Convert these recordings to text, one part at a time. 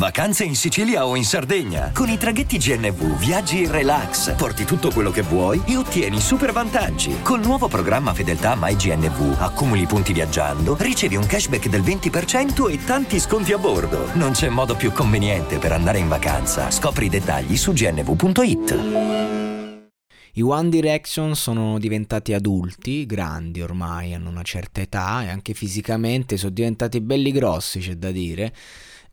Vacanze in Sicilia o in Sardegna. Con i traghetti GNV viaggi in relax, porti tutto quello che vuoi e ottieni super vantaggi. Col nuovo programma Fedeltà MyGNV accumuli punti viaggiando, ricevi un cashback del 20% e tanti sconti a bordo. Non c'è modo più conveniente per andare in vacanza. Scopri i dettagli su gnv.it. I One Direction sono diventati adulti, grandi ormai, hanno una certa età e anche fisicamente sono diventati belli grossi, c'è da dire.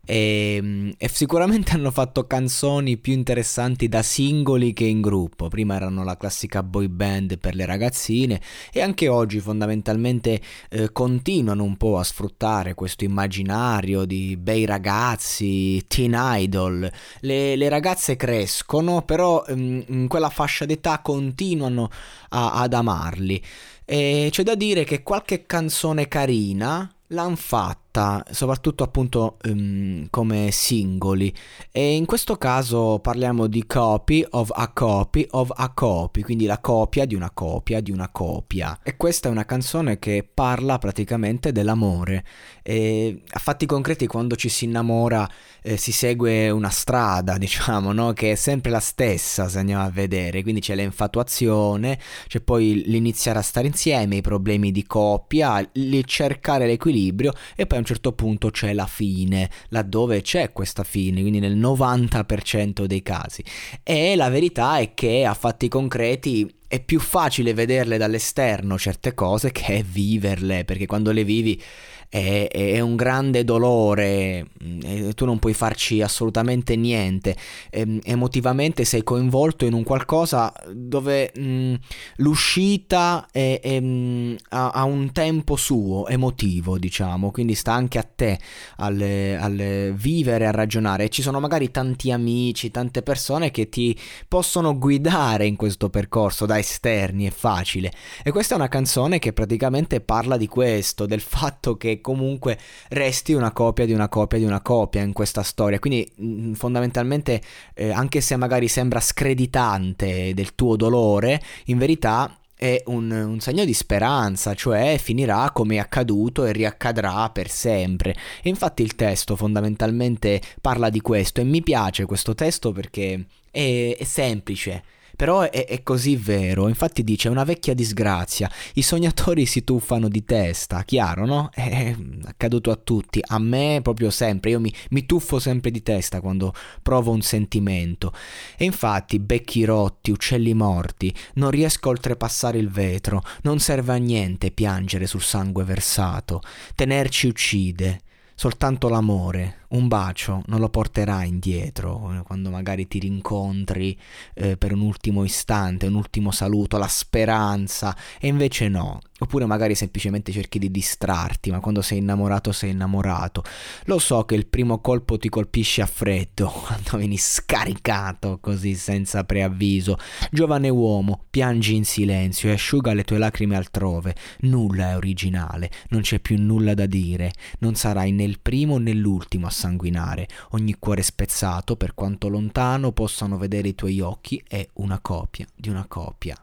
E, e, sicuramente hanno fatto canzoni più interessanti da singoli che in gruppo. Prima erano la classica boy band per le ragazzine e anche oggi fondamentalmente eh, continuano un po' a sfruttare questo immaginario di bei ragazzi, teen idol. Le, le ragazze crescono, però ehm, in quella fascia d'età continuano a, ad amarli. E c'è da dire che qualche canzone carina l'hanno fatta fatta soprattutto appunto um, come singoli e in questo caso parliamo di copy of a copy of a copy, quindi la copia di una copia di una copia. E questa è una canzone che parla praticamente dell'amore. E a fatti concreti quando ci si innamora eh, si segue una strada, diciamo, no? che è sempre la stessa se andiamo a vedere, quindi c'è l'infatuazione, c'è poi l'iniziare a stare insieme, i problemi di coppia, il cercare l'equilibrio e poi a un certo punto c'è la fine, laddove c'è questa fine, quindi nel 90% dei casi. E la verità è che a fatti concreti è più facile vederle dall'esterno certe cose che viverle, perché quando le vivi è, è un grande dolore, mm, tu non puoi farci assolutamente niente, e, emotivamente sei coinvolto in un qualcosa dove mh, mm, l'uscita è, è, mm, ha, ha, un tempo suo, emotivo diciamo, quindi sta anche a te al, al vivere, a ragionare. E ci sono magari tanti amici, tante persone che ti possono guidare in questo percorso da esterni, è facile. E questa è una canzone che praticamente parla di questo, del fatto che comunque resti una copia di una copia di una copia in questa storia. Quindi mh, fondamentalmente, eh, anche se magari sembra screditante del tuo dolore, in verità è un, un, segno di speranza, cioè finirà come è accaduto e riaccadrà per sempre. E infatti il testo fondamentalmente parla di questo e mi piace questo testo perché è, è semplice però è, è, così vero, infatti dice una vecchia disgrazia, i sognatori si tuffano di testa, chiaro no? È accaduto a tutti, a me proprio sempre, io mi, mi tuffo sempre di testa quando provo un sentimento. E infatti becchi rotti, uccelli morti, non riesco a oltrepassare il vetro, non serve a niente piangere sul sangue versato, tenerci uccide, soltanto l'amore, un bacio non lo porterà indietro eh, quando magari ti rincontri eh, per un ultimo istante, un ultimo saluto, la speranza e invece no. Oppure magari semplicemente cerchi di distrarti, ma quando sei innamorato sei innamorato. Lo so che il primo colpo ti colpisce a freddo, quando vieni scaricato così senza preavviso. Giovane uomo, piangi in silenzio e asciuga le tue lacrime altrove. Nulla è originale, non c'è più nulla da dire. Non sarai né il primo né l'ultimo a sanguinare. Ogni cuore spezzato, per quanto lontano possano vedere i tuoi occhi, è una copia di una copia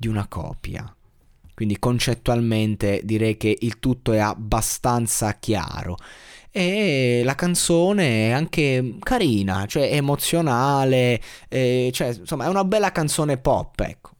di una copia. Quindi concettualmente direi che il tutto è abbastanza chiaro. E la canzone è anche carina, cioè emozionale, eh, cioè, insomma è una bella canzone pop, ecco.